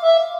Woo!